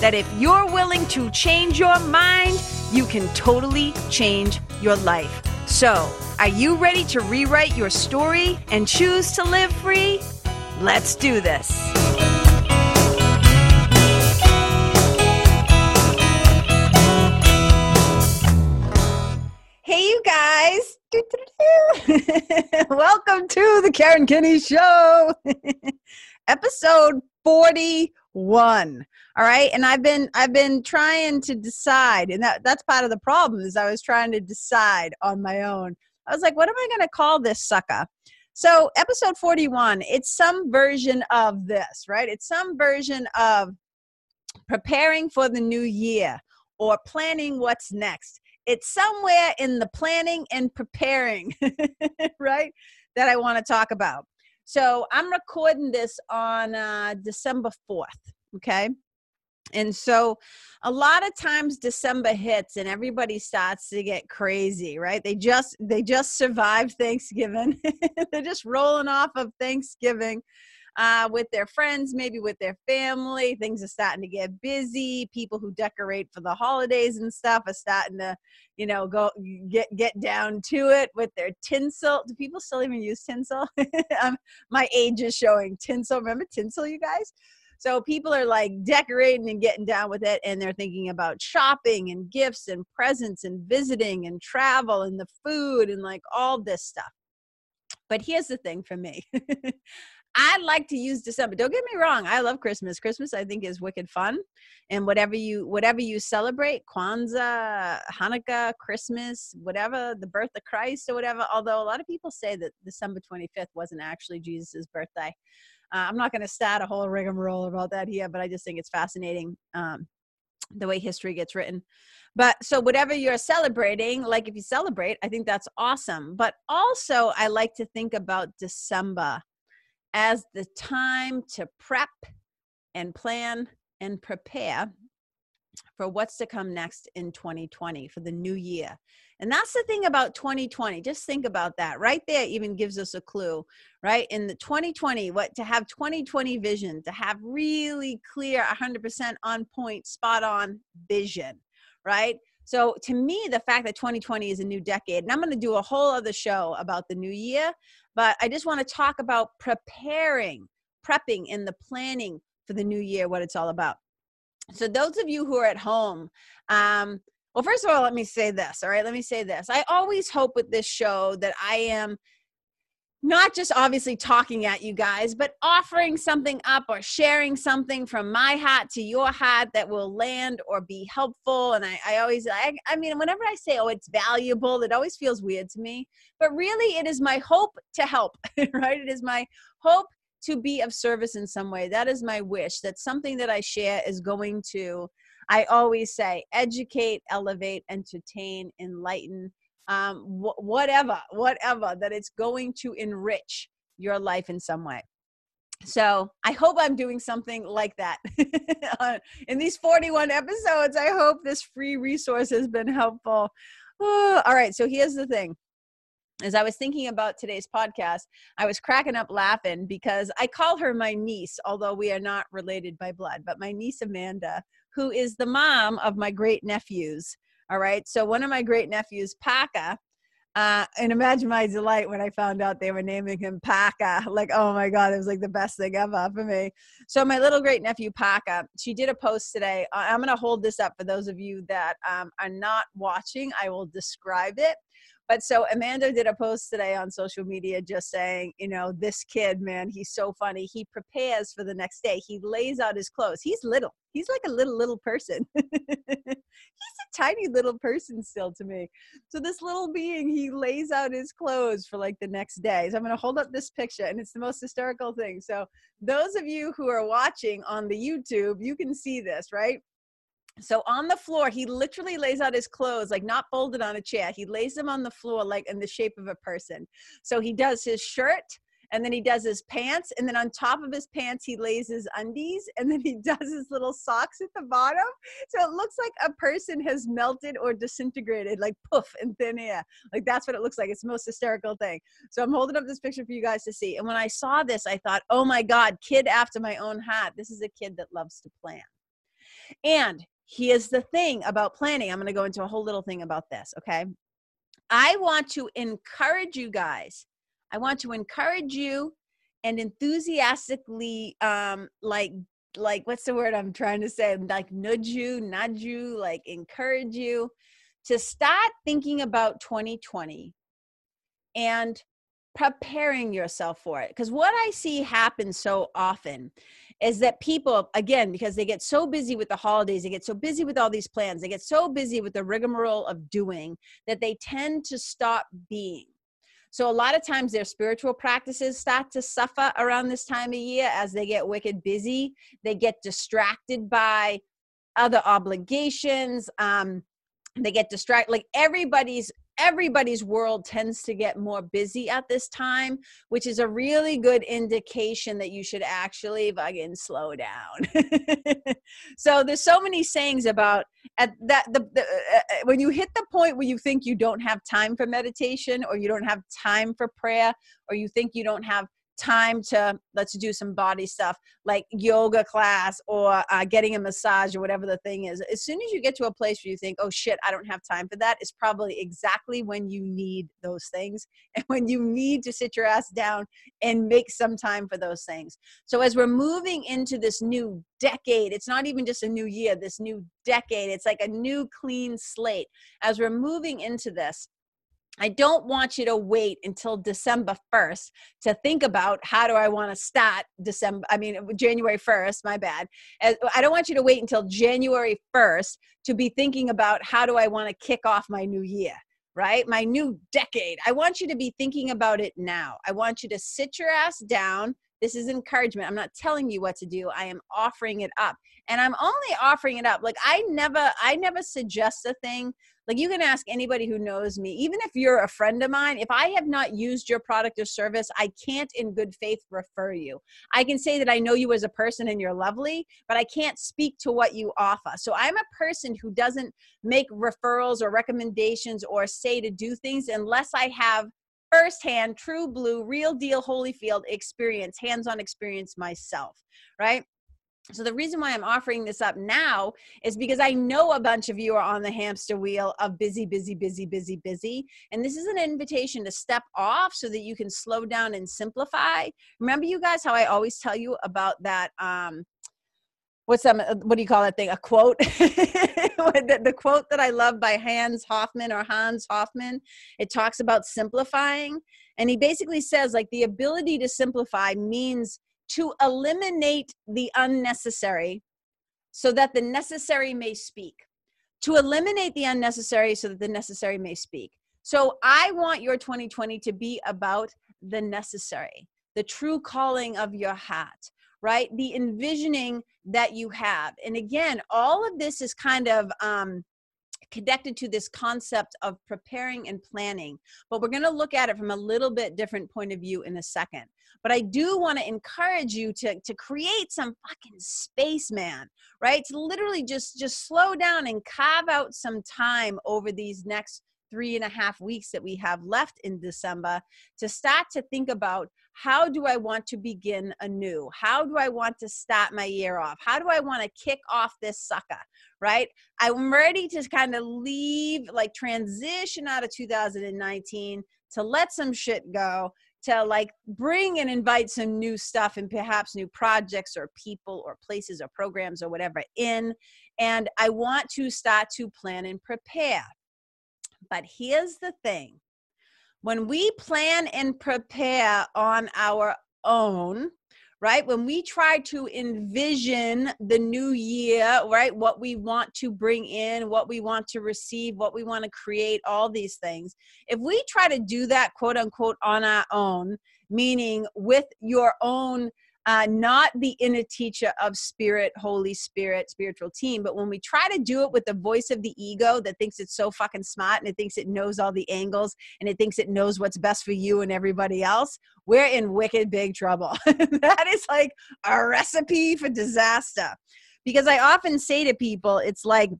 that if you're willing to change your mind, you can totally change your life. So, are you ready to rewrite your story and choose to live free? Let's do this. Hey, you guys. Welcome to the Karen Kenney Show, episode 41 all right? And i've been i've been trying to decide and that that's part of the problem is i was trying to decide on my own. I was like what am i going to call this sucker? So episode 41 it's some version of this right? It's some version of preparing for the new year or planning what's next. It's somewhere in the planning and preparing right that i want to talk about so I'm recording this on uh, December 4th. Okay. And so a lot of times December hits and everybody starts to get crazy, right? They just they just survived Thanksgiving. They're just rolling off of Thanksgiving uh, with their friends, maybe with their family. Things are starting to get busy. People who decorate for the holidays and stuff are starting to, you know, go get get down to it with their tinsel. Do people still even use tinsel? my age is showing tinsel. Remember tinsel, you guys? So people are like decorating and getting down with it, and they're thinking about shopping and gifts and presents and visiting and travel and the food and like all this stuff. But here's the thing for me I like to use December. Don't get me wrong. I love Christmas. Christmas, I think, is wicked fun. And whatever you whatever you celebrate, Kwanzaa, Hanukkah, Christmas, whatever, the birth of Christ or whatever. Although a lot of people say that December 25th wasn't actually Jesus' birthday. Uh, I'm not going to start a whole rigmarole about that here, but I just think it's fascinating um, the way history gets written. But so whatever you're celebrating, like if you celebrate, I think that's awesome. But also, I like to think about December as the time to prep and plan and prepare for what's to come next in 2020 for the new year. And that's the thing about 2020. Just think about that. Right there even gives us a clue, right? In the 2020, what to have 2020 vision, to have really clear 100% on point, spot on vision, right? So to me, the fact that 2020 is a new decade, and I'm going to do a whole other show about the new year, but I just want to talk about preparing, prepping, and the planning for the new year, what it's all about. So, those of you who are at home, um, well, first of all, let me say this. All right, let me say this. I always hope with this show that I am not just obviously talking at you guys, but offering something up or sharing something from my hat to your hat that will land or be helpful. And I, I always, I, I mean, whenever I say, oh, it's valuable, it always feels weird to me. But really, it is my hope to help, right? It is my hope to be of service in some way. That is my wish that something that I share is going to, I always say, educate, elevate, entertain, enlighten um, wh- whatever, whatever, that it's going to enrich your life in some way. So I hope I'm doing something like that. in these 41 episodes, I hope this free resource has been helpful. Oh, all right, so here's the thing. As I was thinking about today's podcast, I was cracking up laughing because I call her my niece, although we are not related by blood, but my niece Amanda, who is the mom of my great nephews. All right. So one of my great nephews, Paka, uh, and imagine my delight when I found out they were naming him Paka. Like, oh my God, it was like the best thing ever for me. So, my little great nephew, Paka, she did a post today. I'm going to hold this up for those of you that um, are not watching. I will describe it. But so Amanda did a post today on social media just saying, you know, this kid, man, he's so funny. He prepares for the next day. He lays out his clothes. He's little. He's like a little, little person. he's a tiny little person still to me. So this little being, he lays out his clothes for like the next day. So I'm going to hold up this picture and it's the most hysterical thing. So those of you who are watching on the YouTube, you can see this, right? So on the floor, he literally lays out his clothes, like not folded on a chair. He lays them on the floor, like in the shape of a person. So he does his shirt, and then he does his pants, and then on top of his pants, he lays his undies, and then he does his little socks at the bottom. So it looks like a person has melted or disintegrated, like poof in thin air. Like that's what it looks like. It's the most hysterical thing. So I'm holding up this picture for you guys to see. And when I saw this, I thought, oh my God, kid after my own heart. This is a kid that loves to plan. And here's the thing about planning. I'm going to go into a whole little thing about this, okay? I want to encourage you guys. I want to encourage you and enthusiastically um like like what's the word I'm trying to say? Like nudge you, nudge you, like encourage you to start thinking about 2020 and preparing yourself for it. Because what I see happen so often is that people again because they get so busy with the holidays they get so busy with all these plans they get so busy with the rigmarole of doing that they tend to stop being so a lot of times their spiritual practices start to suffer around this time of year as they get wicked busy they get distracted by other obligations um, they get distracted like everybody's everybody's world tends to get more busy at this time, which is a really good indication that you should actually fucking slow down. so there's so many sayings about at that the, the uh, uh, when you hit the point where you think you don't have time for meditation or you don't have time for prayer or you think you don't have time to let's do some body stuff like yoga class or uh, getting a massage or whatever the thing is. As soon as you get to a place where you think oh shit i don't have time for that it's probably exactly when you need those things and when you need to sit your ass down and make some time for those things. So as we're moving into this new decade it's not even just a new year this new decade it's like a new clean slate. As we're moving into this I don't want you to wait until December 1st to think about how do I want to start December, I mean, January 1st, my bad. Uh, I don't want you to wait until January 1st to be thinking about how do I want to kick off my new year, right? My new decade. I want you to be thinking about it now. I want you to sit your ass down. This is encouragement. I'm not telling you what to do. I am offering it up. And I'm only offering it up. Like I never I never suggest a thing like you can ask anybody who knows me, even if you're a friend of mine, if I have not used your product or service, I can't in good faith refer you. I can say that I know you as a person and you're lovely, but I can't speak to what you offer. So I'm a person who doesn't make referrals or recommendations or say to do things unless I have firsthand, true blue, real deal Holyfield experience, hands on experience myself, right? So the reason why I'm offering this up now is because I know a bunch of you are on the hamster wheel of busy, busy, busy, busy, busy. And this is an invitation to step off so that you can slow down and simplify. Remember you guys how I always tell you about that um what's that uh, what do you call that thing a quote the, the quote that i love by Hans Hofmann or Hans Hofmann it talks about simplifying and he basically says like the ability to simplify means to eliminate the unnecessary so that the necessary may speak. To eliminate the unnecessary so that the necessary may speak. So I want your 2020 to be about the necessary, the true calling of your hat, right? The envisioning that you have. And again, all of this is kind of um, connected to this concept of preparing and planning. But we're going to look at it from a little bit different point of view in a second. But I do want to encourage you to, to create some fucking space, man, right? To literally just just slow down and carve out some time over these next three and a half weeks that we have left in December to start to think about how do I want to begin anew? How do I want to start my year off? How do I want to kick off this sucker? Right? I'm ready to kind of leave, like transition out of 2019 to let some shit go to like bring and invite some new stuff and perhaps new projects or people or places or programs or whatever in. And I want to start to plan and prepare. But here's the thing when we plan and prepare on our own, right? When we try to envision the new year, right? What we want to bring in, what we want to receive, what we want to create, all these things. If we try to do that, quote unquote, on our own, meaning with your own uh, not the inner teacher of spirit, Holy Spirit, spiritual team. But when we try to do it with the voice of the ego that thinks it's so fucking smart and it thinks it knows all the angles and it thinks it knows what's best for you and everybody else, we're in wicked big trouble. that is like a recipe for disaster. Because I often say to people, it's like,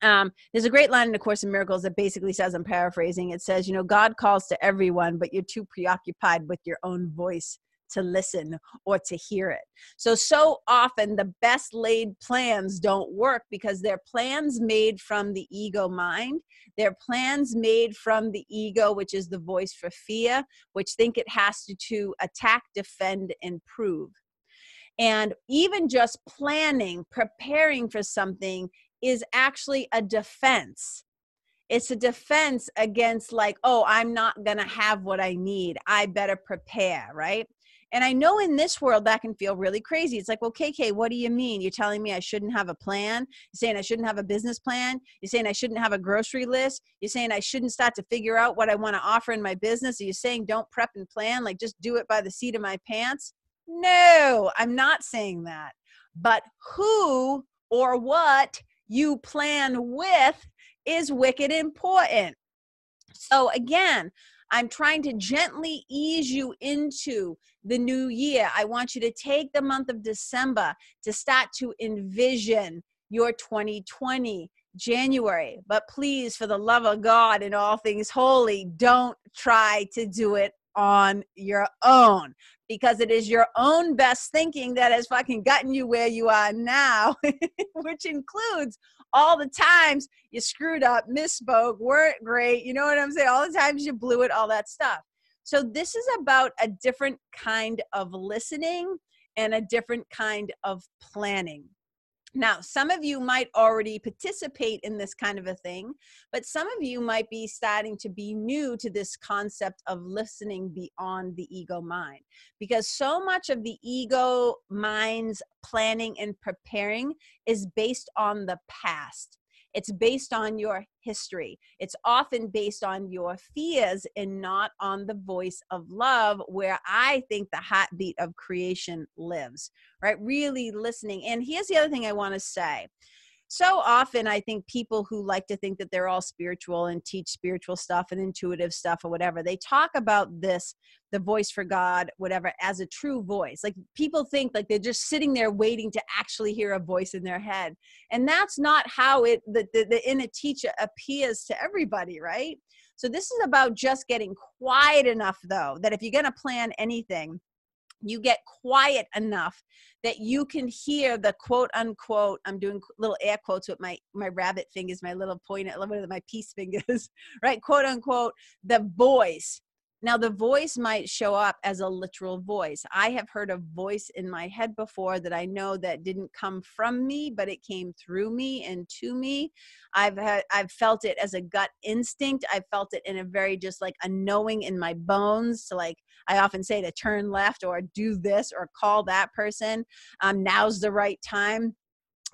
um, there's a great line in the course in miracles that basically says i'm paraphrasing it says you know god calls to everyone but you're too preoccupied with your own voice to listen or to hear it so so often the best laid plans don't work because they're plans made from the ego mind they're plans made from the ego which is the voice for fear which think it has to, to attack defend and prove and even just planning, preparing for something is actually a defense. It's a defense against, like, oh, I'm not going to have what I need. I better prepare, right? And I know in this world that can feel really crazy. It's like, well, KK, what do you mean? You're telling me I shouldn't have a plan? You're saying I shouldn't have a business plan? You're saying I shouldn't have a grocery list? You're saying I shouldn't start to figure out what I want to offer in my business? Are you saying don't prep and plan? Like just do it by the seat of my pants? No, I'm not saying that. But who or what you plan with is wicked important. So, again, I'm trying to gently ease you into the new year. I want you to take the month of December to start to envision your 2020 January. But please, for the love of God and all things holy, don't try to do it on your own because it is your own best thinking that has fucking gotten you where you are now, which includes all the times you screwed up, misspoke, weren't great, you know what I'm saying? All the times you blew it, all that stuff. So, this is about a different kind of listening and a different kind of planning. Now, some of you might already participate in this kind of a thing, but some of you might be starting to be new to this concept of listening beyond the ego mind. Because so much of the ego mind's planning and preparing is based on the past. It's based on your history. It's often based on your fears and not on the voice of love, where I think the heartbeat of creation lives, right? Really listening. And here's the other thing I want to say so often i think people who like to think that they're all spiritual and teach spiritual stuff and intuitive stuff or whatever they talk about this the voice for god whatever as a true voice. Like people think like they're just sitting there waiting to actually hear a voice in their head. And that's not how it the, the, the inner teacher appears to everybody right? So this is about just getting quiet enough though that if you're going to plan anything you get quiet enough that you can hear the quote unquote i'm doing little air quotes with my my rabbit fingers my little pointer my peace fingers right? Quote unquote the voice now, the voice might show up as a literal voice. I have heard a voice in my head before that I know that didn't come from me, but it came through me and to me. I've had, I've felt it as a gut instinct. I've felt it in a very just like a knowing in my bones to like, I often say to turn left or do this or call that person. Um, now's the right time.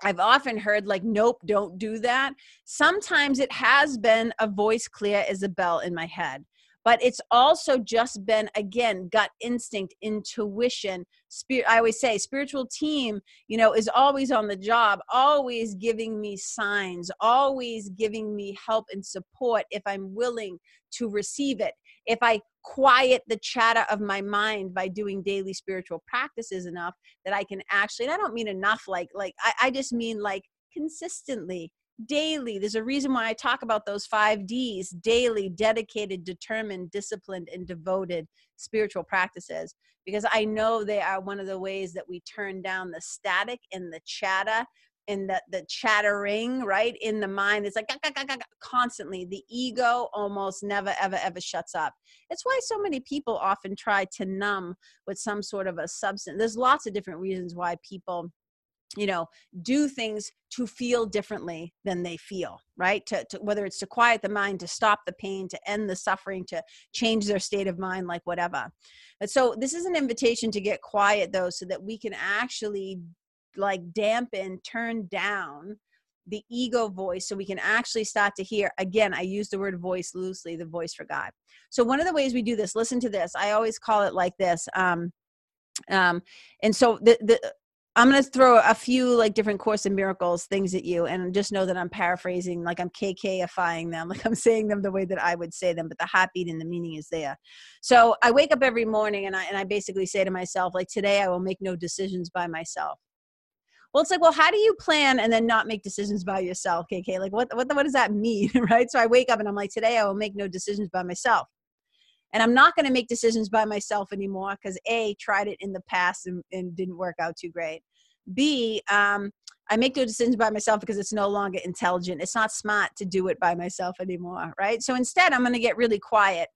I've often heard like, nope, don't do that. Sometimes it has been a voice clear as a bell in my head but it's also just been again gut instinct intuition. Spirit i always say spiritual team you know is always on the job always giving me signs always giving me help and support if i'm willing to receive it. If i quiet the chatter of my mind by doing daily spiritual practices enough that i can actually and i don't mean enough like like i, I just mean like consistently daily. There's a reason why I talk about those five D's daily, dedicated, determined, disciplined, and devoted spiritual practices because I know they are one of the ways that we turn down the static and the chatter and the, the chattering, right, in the mind. It's like constantly. The ego almost never, ever, ever shuts up. It's why so many people often try to numb with some sort of a substance. There's lots of different reasons why people you know do things to feel differently than they feel right? To, to, whether it's to quiet the mind to stop the pain to end the suffering to change their state of mind like whatever. And so this is an invitation to get quiet though so that we can actually like dampen turn down the ego voice so we can actually start to hear again i use the word voice loosely the voice for god. So one of the ways we do this listen to this i always call it like this um, um and so the the I'm going to throw a few like different Course in Miracles things at you, and just know that I'm paraphrasing, like I'm KKifying them, like I'm saying them the way that I would say them, but the heartbeat and the meaning is there. So I wake up every morning, and I and I basically say to myself, like today I will make no decisions by myself. Well, it's like, well, how do you plan and then not make decisions by yourself, KK? Like, what what what does that mean, right? So I wake up and I'm like, today I will make no decisions by myself and i'm not going to make decisions by myself anymore because a tried it in the past and, and, didn't work out too great. B um, i make no decisions by myself because it's no longer intelligent. It's not smart to do it by myself anymore right? So instead i'm going to get really quiet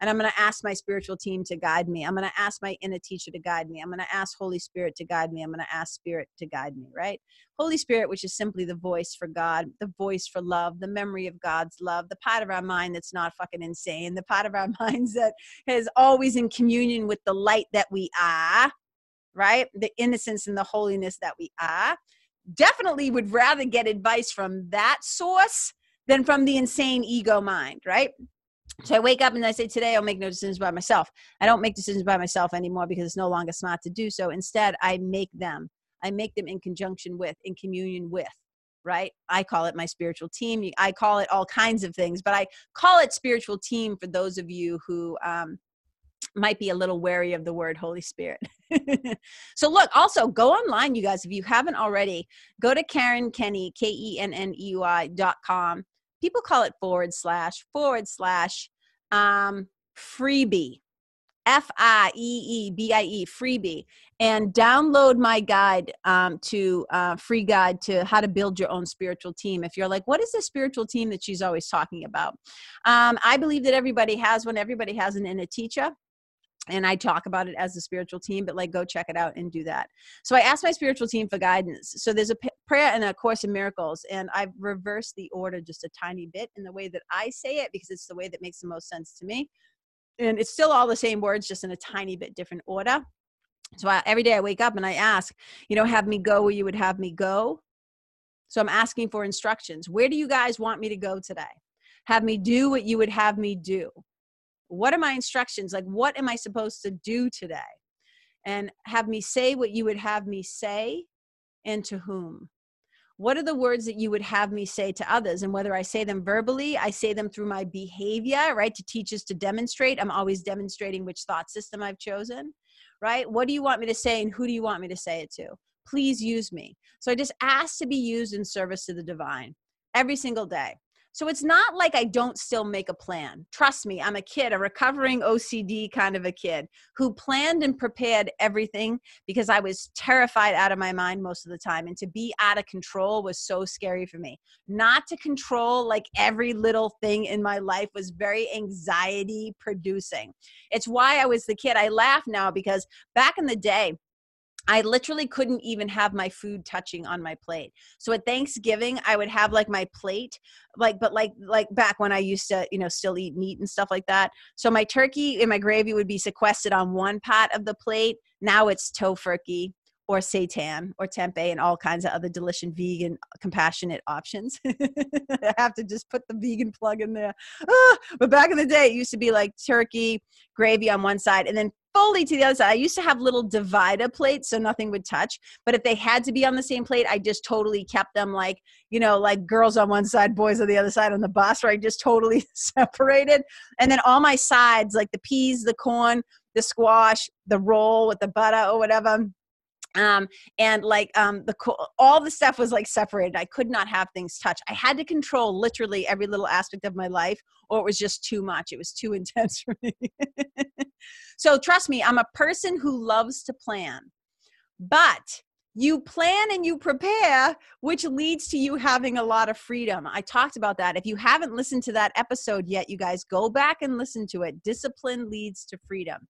and I'm going to ask my spiritual team to guide me. I'm going to ask my inner teacher to guide me. I'm going to ask Holy Spirit to guide me. I'm going to ask Spirit to guide me, right? Holy Spirit, which is simply the voice for God, the voice for love, the memory of God's love, the part of our mind that's not fucking insane, the part of our minds that is always in communion with the light that we are, right? The innocence and the holiness that we are. Definitely would rather get advice from that source than from the insane ego mind, right? So I wake up and I say, Today I'll make no decisions by myself. I don't make decisions by myself anymore because it's no longer smart to do so. Instead, I make them. I make them in conjunction with, in communion with, right? I call it my spiritual team. I call it all kinds of things, but I call it spiritual team for those of you who um, might be a little wary of the word Holy Spirit. so look, also go online, you guys, if you haven't already, go to Karen Kenney, K-E-N-N-E-Y dot com people call it forward slash forward slash um, freebie. F-i-e-e-b-i-e freebie. And download my guide um, to uh, free guide to how to build your own spiritual team. If you're like what is the spiritual team that she's always talking about? Um, i believe that everybody has one. Everybody has an inner teacher and I talk about it as a spiritual team, but like go check it out and do that. So I asked my spiritual team for guidance. So there's a p- prayer and a course in miracles, and I've reversed the order just a tiny bit in the way that I say it because it's the way that makes the most sense to me. And it's still all the same words, just in a tiny bit different order. So I, every day I wake up and I ask, you know, have me go where you would have me go. So I'm asking for instructions. Where do you guys want me to go today? Have me do what you would have me do what are my instructions? Like what am i supposed to do today? And have me say what you would have me say and to whom? What are the words that you would have me say to others? And whether i say them verbally i say them through my behavior right? To teach us to demonstrate. I'm always demonstrating which thought system i've chosen right? What do you want me to say and who do you want me to say it to? Please use me. So i just ask to be used in service to the divine every single day so it's not like I don't still make a plan. Trust me, I'm a kid, a recovering OCD kind of a kid who planned and prepared everything because I was terrified out of my mind most of the time. And to be out of control was so scary for me. Not to control like every little thing in my life was very anxiety producing. It's why I was the kid. I laugh now because back in the day, I literally couldn't even have my food touching on my plate. So at Thanksgiving, I would have like my plate, like, but like, like back when I used to, you know, still eat meat and stuff like that. So my turkey and my gravy would be sequestered on one part of the plate. Now it's tofurkey or seitan or tempeh and all kinds of other delicious vegan compassionate options i have to just put the vegan plug in there ah, but back in the day it used to be like turkey gravy on one side and then fully to the other side. I used to have little divider plates so nothing would touch. But if they had to be on the same plate, I just totally kept them like, you know, like girls on one side, boys on the other side on the bus, where I just totally separated. And then all my sides, like the peas, the corn, the squash, the roll with the butter or whatever um and like um the all the stuff was like separated. I could not have things touch i had to control literally every little aspect of my life or it was just too much. It was too intense for me. So trust me i'm a person who loves to plan. But you plan and you prepare which leads to you having a lot of freedom. I talked about that. If you haven't listened to that episode yet you guys go back and listen to it. Discipline leads to freedom.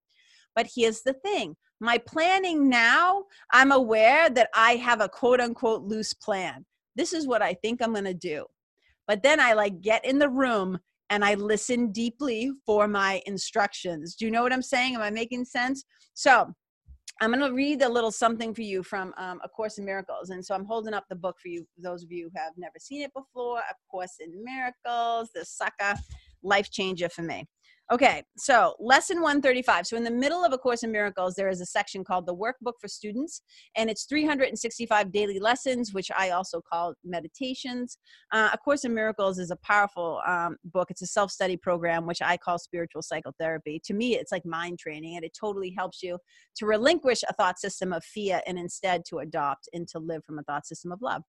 But here's the thing my planning now, I'm aware that I have a quote unquote loose plan. This is what I think I'm going to do. But then I like get in the room and I listen deeply for my instructions. Do you know what I'm saying? Am I making sense? So I'm going to read a little something for you from um, A Course in Miracles. And so I'm holding up the book for you, those of you who have never seen it before A Course in Miracles, the sucker life changer for me. Okay, so lesson 135. So, in the middle of A Course in Miracles, there is a section called the Workbook for Students, and it's 365 daily lessons, which I also call meditations. Uh, a Course in Miracles is a powerful um, book. It's a self study program, which I call spiritual psychotherapy. To me, it's like mind training, and it totally helps you to relinquish a thought system of fear and instead to adopt and to live from a thought system of love.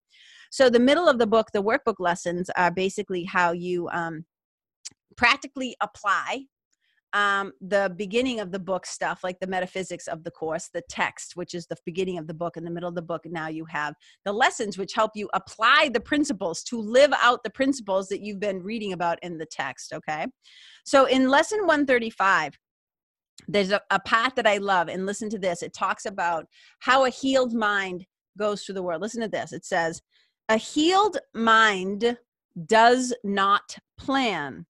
So, the middle of the book, the workbook lessons, are basically how you. Um, practically apply um, the beginning of the book stuff, like the metaphysics of the course, the text, which is the beginning of the book, in the middle of the book. Now you have the lessons, which help you apply the principles to live out the principles that you've been reading about in the text. Okay. So in lesson 135, there's a, a path that I love, and listen to this. It talks about how a healed mind goes through the world. Listen to this. It says, A healed mind does not plan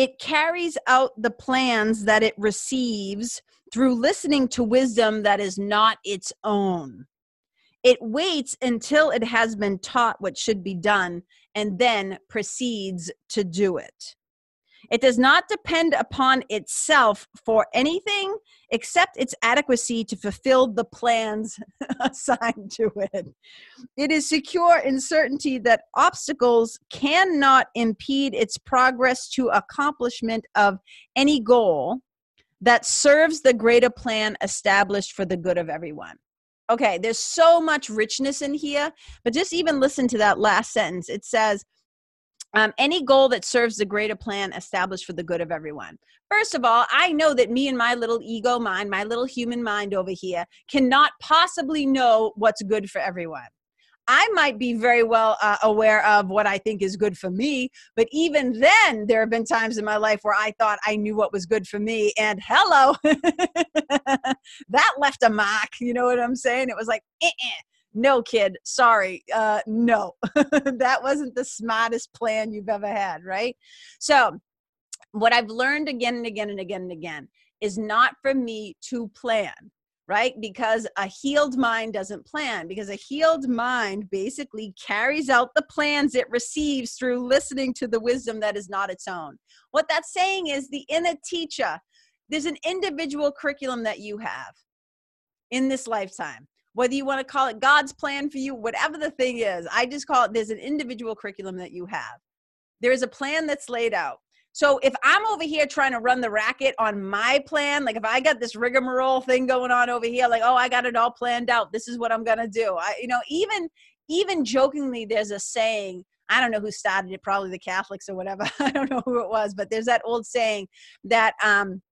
it carries out the plans that it receives through listening to wisdom that is not its own. It waits until it has been taught what should be done and then proceeds to do it. It does not depend upon itself for anything except its adequacy to fulfill the plans assigned to it. It is secure in certainty that obstacles cannot impede its progress to accomplishment of any goal that serves the greater plan established for the good of everyone. Okay, there's so much richness in here, but just even listen to that last sentence. It says, um, any goal that serves the greater plan established for the good of everyone. First of all, I know that me and my little ego mind, my little human mind over here, cannot possibly know what's good for everyone. I might be very well uh, aware of what I think is good for me, but even then, there have been times in my life where I thought I knew what was good for me, and hello, that left a mark. You know what I'm saying? It was like, eh-eh no kid sorry uh no that wasn't the smartest plan you've ever had right? So what i've learned again and again and again and again is not for me to plan right? Because a healed mind doesn't plan because a healed mind basically carries out the plans it receives through listening to the wisdom that is not its own. What that's saying is the inner teacher there's an individual curriculum that you have in this lifetime whether you want to call it God's plan for you, whatever the thing is, I just call it there's an individual curriculum that you have. There is a plan that's laid out. So if I'm over here trying to run the racket on my plan, like if I got this rigmarole thing going on over here, like, oh, I got it all planned out. This is what I'm gonna do. I, you know, even even jokingly, there's a saying. I don't know who started it, probably the Catholics or whatever. I don't know who it was, but there's that old saying that um,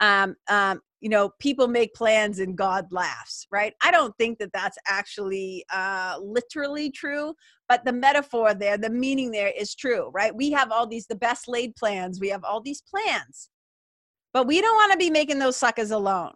um, um, you know people make plans and god laughs right i don't think that that's actually uh literally true but the metaphor there the meaning there is true right we have all these the best laid plans we have all these plans but we don't want to be making those suckers alone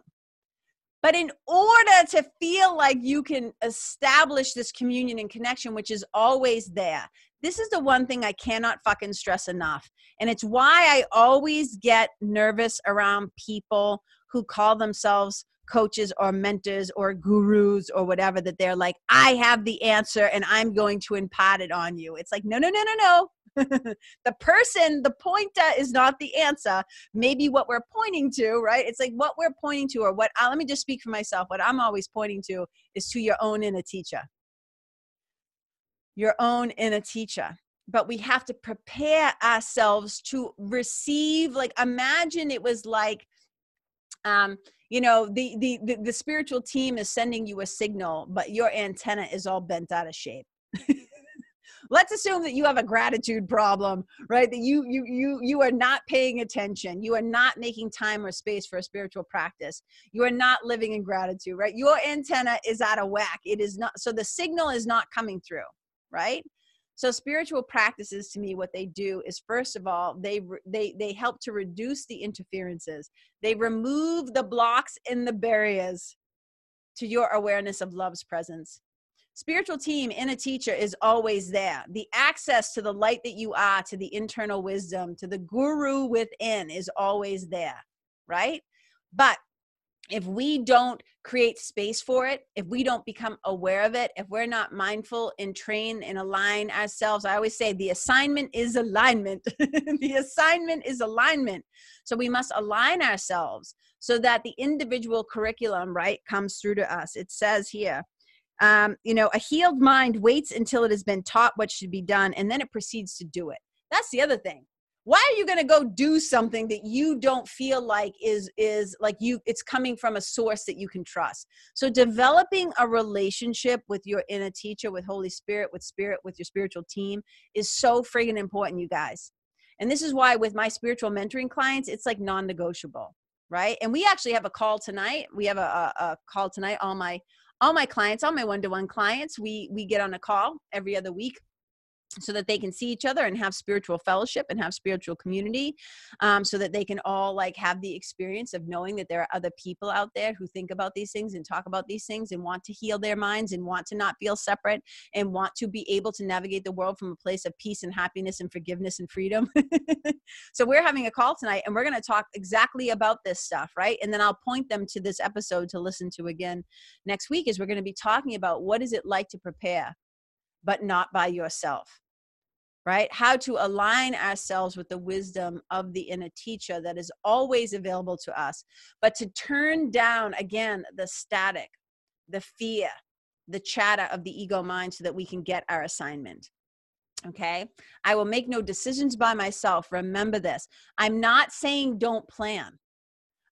but in order to feel like you can establish this communion and connection which is always there this is the one thing I cannot fucking stress enough. And it's why I always get nervous around people who call themselves coaches or mentors or gurus or whatever that they're like i have the answer and i'm going to impart it on you. It's like no no no no no. The person the pointer is not the answer. Maybe what we're pointing to right? It's like what we're pointing to or what uh, let me just speak for myself. What i'm always pointing to is to your own inner teacher. Your own inner teacher. But we have to prepare ourselves to receive like imagine it was like um, you know the, the, the the spiritual team is sending you a signal but your antenna is all bent out of shape. Let's assume that you have a gratitude problem right? That you you you you are not paying attention. You are not making time or space for a spiritual practice. You are not living in gratitude right? Your antenna is out of whack. It is not so the signal is not coming through right so spiritual practices to me what they do is first of all they they they help to reduce the interferences. They remove the blocks and the barriers to your awareness of love's presence. Spiritual team in a teacher is always there. The access to the light that you are to the internal wisdom to the guru within is always there right? But if we don't create space for it, if we don't become aware of it, if we're not mindful and train and align ourselves, I always say the assignment is alignment. the assignment is alignment. So we must align ourselves so that the individual curriculum, right, comes through to us. It says here, um, you know, a healed mind waits until it has been taught what should be done and then it proceeds to do it. That's the other thing why are you going to go do something that you don't feel like is is like you it's coming from a source that you can trust? So developing a relationship with your inner teacher with holy spirit with spirit with your spiritual team is so friggin important you guys. And this is why with my spiritual mentoring clients it's like non-negotiable right? And we actually have a call tonight. We have a, a, a call tonight. All my all my clients all my one-to-one clients we we get on a call every other week so that they can see each other and have spiritual fellowship and have spiritual community um, so that they can all like have the experience of knowing that there are other people out there who think about these things and talk about these things and want to heal their minds and want to not feel separate and want to be able to navigate the world from a place of peace and happiness and forgiveness and freedom. So we're having a call tonight and we're going to talk exactly about this stuff right? And then i'll point them to this episode to listen to again next week is we're going to be talking about what is it like to prepare but not by yourself right? How to align ourselves with the wisdom of the inner teacher that is always available to us, but to turn down again the static, the fear, the chatter of the ego mind so that we can get our assignment. Okay. I will make no decisions by myself. Remember this. I'm not saying don't plan.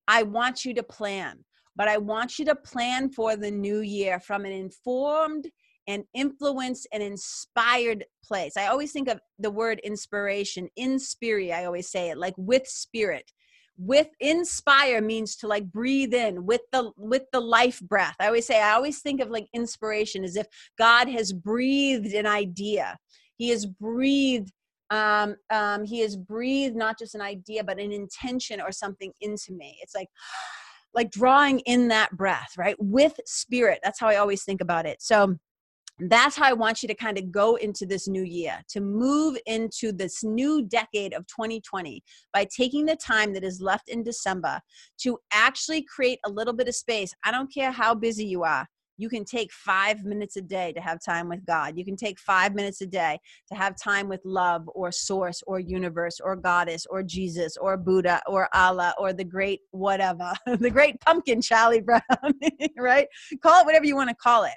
I want you to plan, but I want you to plan for the new year from an informed and influenced and inspired place. I always think of the word inspiration, inspire, I always say it, like with spirit. With inspire means to like breathe in with the with the life breath. I always say I always think of like inspiration as if God has breathed an idea. He has breathed um, um, he has breathed not just an idea but an intention or something into me it's like like drawing in that breath right with spirit that's how i always think about it so that's how I want you to kind of go into this new year, to move into this new decade of 2020 by taking the time that is left in December to actually create a little bit of space. I don't care how busy you are. You can take five minutes a day to have time with God. You can take five minutes a day to have time with love or source or universe or goddess or Jesus or Buddha or Allah or the great whatever, the great pumpkin, Charlie Brown, right? Call it whatever you want to call it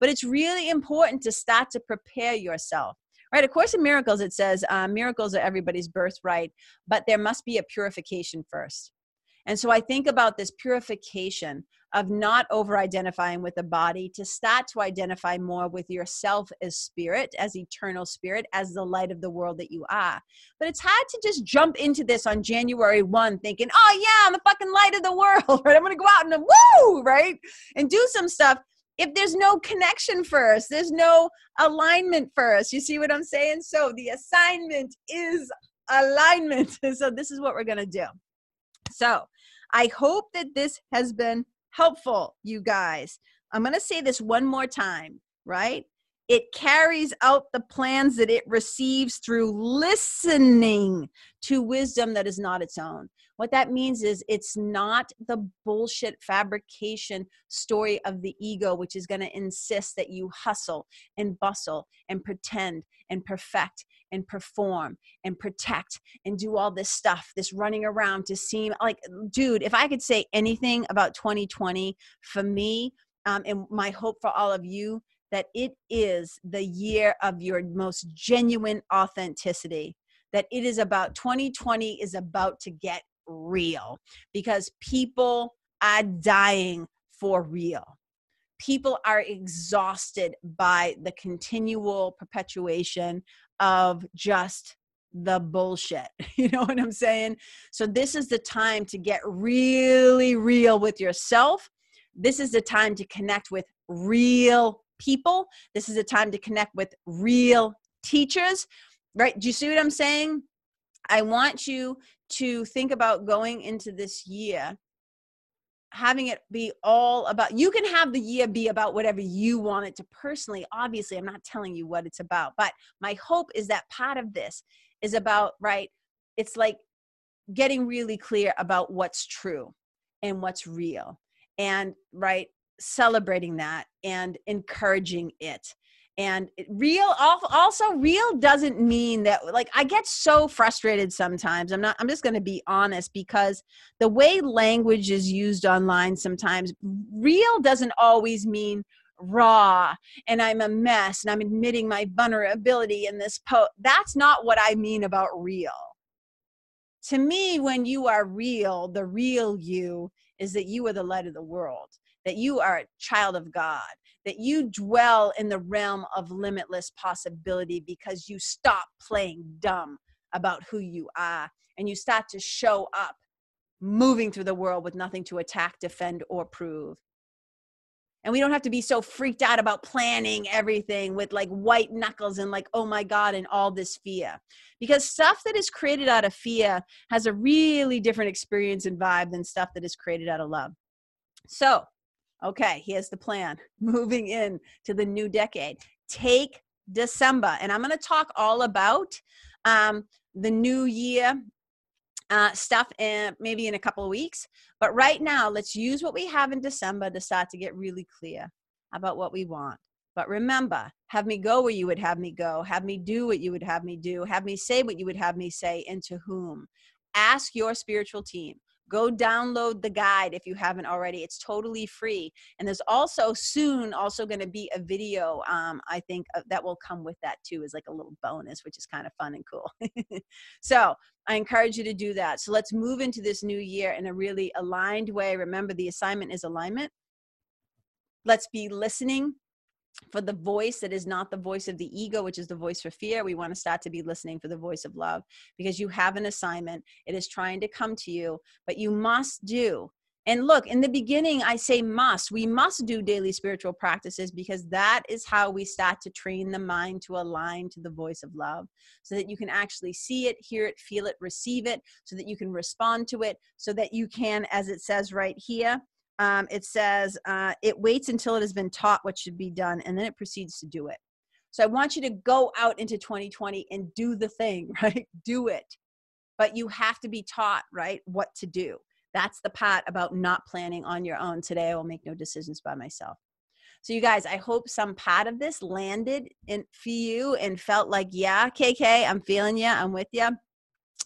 but it's really important to start to prepare yourself right? Of course in miracles it says uh, miracles are everybody's birthright but there must be a purification first. And so i think about this purification of not over identifying with the body to start to identify more with yourself as spirit as eternal spirit as the light of the world that you are. But it's hard to just jump into this on january 1 thinking oh yeah i'm the fucking light of the world right? I'm gonna go out and woo right? And do some stuff if there's no connection first, there's no alignment first. You see what I'm saying? So the assignment is alignment. so this is what we're going to do. So I hope that this has been helpful, you guys. I'm going to say this one more time, right? It carries out the plans that it receives through listening to wisdom that is not its own. What that means is it's not the bullshit fabrication story of the ego, which is going to insist that you hustle and bustle and pretend and perfect and perform and protect and do all this stuff, this running around to seem like, dude, if I could say anything about 2020 for me, um, and my hope for all of you, that it is the year of your most genuine authenticity that it is about 2020 is about to get real because people are dying for real. People are exhausted by the continual perpetuation of just the bullshit. You know what I'm saying? So, this is the time to get really real with yourself. This is the time to connect with real people. This is a time to connect with real teachers. Right? Do you see what I'm saying? I want you to think about going into this year having it be all about you can have the year be about whatever you want it to personally obviously i'm not telling you what it's about but my hope is that part of this is about right it's like getting really clear about what's true and what's real and right celebrating that and encouraging it. And real also real doesn't mean that like i get so frustrated sometimes. I'm not i'm just going to be honest because the way language is used online sometimes real doesn't always mean raw and i'm a mess and i'm admitting my vulnerability in this post that's not what i mean about real. To me when you are real the real you is that you are the light of the world that you are a child of God, that you dwell in the realm of limitless possibility because you stop playing dumb about who you are and you start to show up moving through the world with nothing to attack, defend, or prove. And we don't have to be so freaked out about planning everything with like white knuckles and like, oh my God, and all this fear. Because stuff that is created out of fear has a really different experience and vibe than stuff that is created out of love. So, Okay, here's the plan. Moving in to the new decade. Take December, and I'm going to talk all about um, the new year uh, stuff in, maybe in a couple of weeks. But right now, let's use what we have in December to start to get really clear about what we want. But remember, have me go where you would have me go, have me do what you would have me do, have me say what you would have me say, and to whom. Ask your spiritual team go download the guide if you haven't already. It's totally free. And there's also soon also going to be a video um, i think uh, that will come with that too as like a little bonus which is kind of fun and cool. So i encourage you to do that. So let's move into this new year in a really aligned way. Remember the assignment is alignment. Let's be listening for the voice that is not the voice of the ego, which is the voice for fear. We want to start to be listening for the voice of love because you have an assignment. It is trying to come to you, but you must do. And look, in the beginning, I say must. We must do daily spiritual practices because that is how we start to train the mind to align to the voice of love so that you can actually see it, hear it, feel it, receive it, so that you can respond to it, so that you can, as it says right here, um, it says uh, it waits until it has been taught what should be done and then it proceeds to do it. So I want you to go out into 2020 and do the thing, right? Do it. But you have to be taught, right, what to do. That's the part about not planning on your own. Today I will make no decisions by myself. So you guys, I hope some part of this landed in for you and felt like, yeah, KK, I'm feeling you. I'm with you.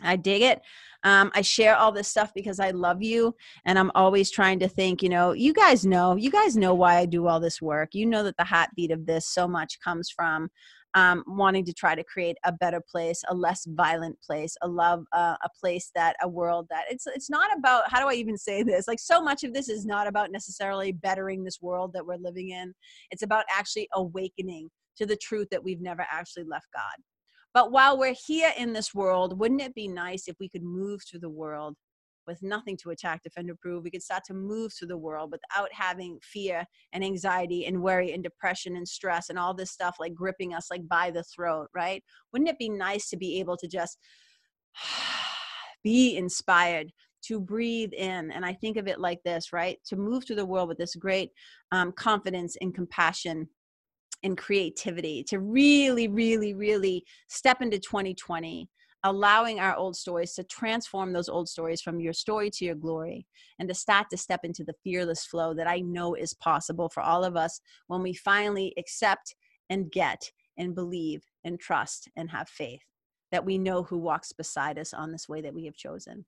I dig it. Um, I share all this stuff because I love you, and I'm always trying to think. You know, you guys know, you guys know why I do all this work. You know that the heartbeat of this so much comes from um, wanting to try to create a better place, a less violent place, a love, uh, a place that a world that it's it's not about. How do I even say this? Like so much of this is not about necessarily bettering this world that we're living in. It's about actually awakening to the truth that we've never actually left God. But while we're here in this world, wouldn't it be nice if we could move through the world with nothing to attack, defend, or prove? We could start to move through the world without having fear and anxiety and worry and depression and stress and all this stuff like gripping us like by the throat, right? Wouldn't it be nice to be able to just be inspired? to breathe in. And I think of it like this, right? To move through the world with this great um, confidence and compassion and creativity to really, really, really step into 2020, allowing our old stories to transform those old stories from your story to your glory and to start to step into the fearless flow that I know is possible for all of us when we finally accept and get and believe and trust and have faith that we know who walks beside us on this way that we have chosen.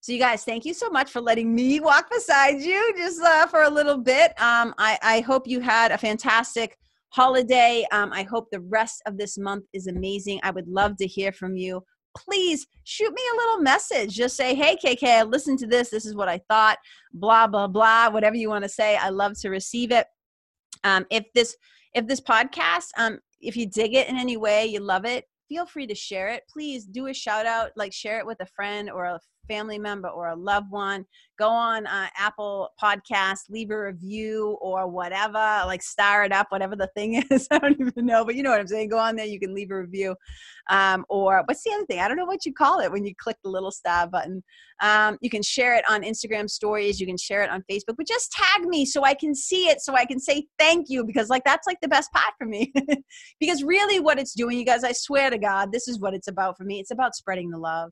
So, you guys, thank you so much for letting me walk beside you just uh, for a little bit. Um, I, I hope you had a fantastic holiday. Um, I hope the rest of this month is amazing. I would love to hear from you. Please shoot me a little message. Just say, hey, KK, I listened to this. This is what I thought, blah, blah, blah, whatever you want to say. I love to receive it. Um, if this if this podcast um, if you dig it in any way you love it feel free to share it please do a shout out like share it with a friend or a family member or a loved one, go on uh, Apple Podcast, leave a review or whatever, like star it up, whatever the thing is. I don't even know, but you know what I'm saying. Go on there, you can leave a review. Um, or what's the other thing? I don't know what you call it when you click the little star button. Um, you can share it on Instagram stories, you can share it on Facebook, but just tag me so I can see it, so I can say thank you because, like, that's like the best part for me. because really, what it's doing, you guys, I swear to God, this is what it's about for me. It's about spreading the love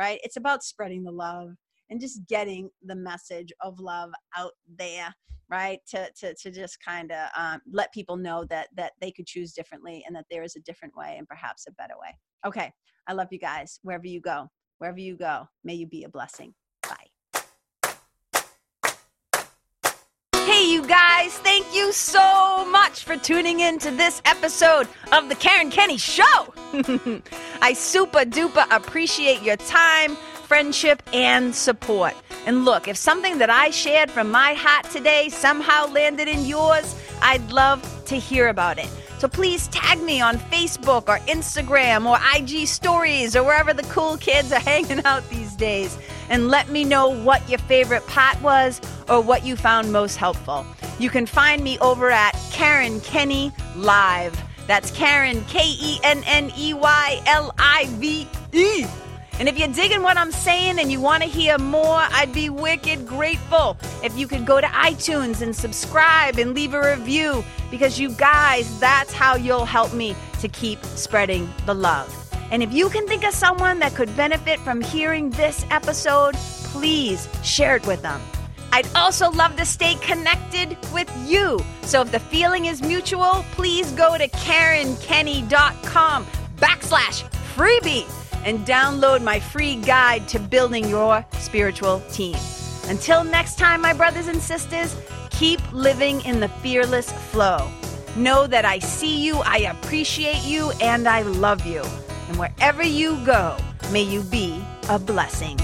right? It's about spreading the love. and just getting the message of love out there right to to, to just kind of um, let people know that that they could choose differently and that there is a different way and perhaps a better way okay i love you guys wherever you go wherever you go may you be a blessing bye Hey, you guys, thank you so much for tuning in to this episode of The Karen Kenney Show. I super duper appreciate your time, friendship, and support. And look, if something that I shared from my heart today somehow landed in yours, I'd love to hear about it. So please tag me on Facebook or Instagram or IG stories or wherever the cool kids are hanging out these days and let me know what your favorite part was or what you found most helpful. You can find me over at Karen Kenney Live. That's Karen, K E N N E Y L I V E. And if you're digging what I'm saying and you want to hear more, I'd be wicked grateful if you could go to iTunes and subscribe and leave a review because you guys, that's how you'll help me to keep spreading the love. And if you can think of someone that could benefit from hearing this episode, please share it with them. I'd also love to stay connected with you. So if the feeling is mutual, please go to KarenKenney.com backslash freebie and download my free guide to building your spiritual team. Until next time, my brothers and sisters, keep living in the fearless flow. Know that I see you, I appreciate you, and I love you. And wherever you go, may you be a blessing.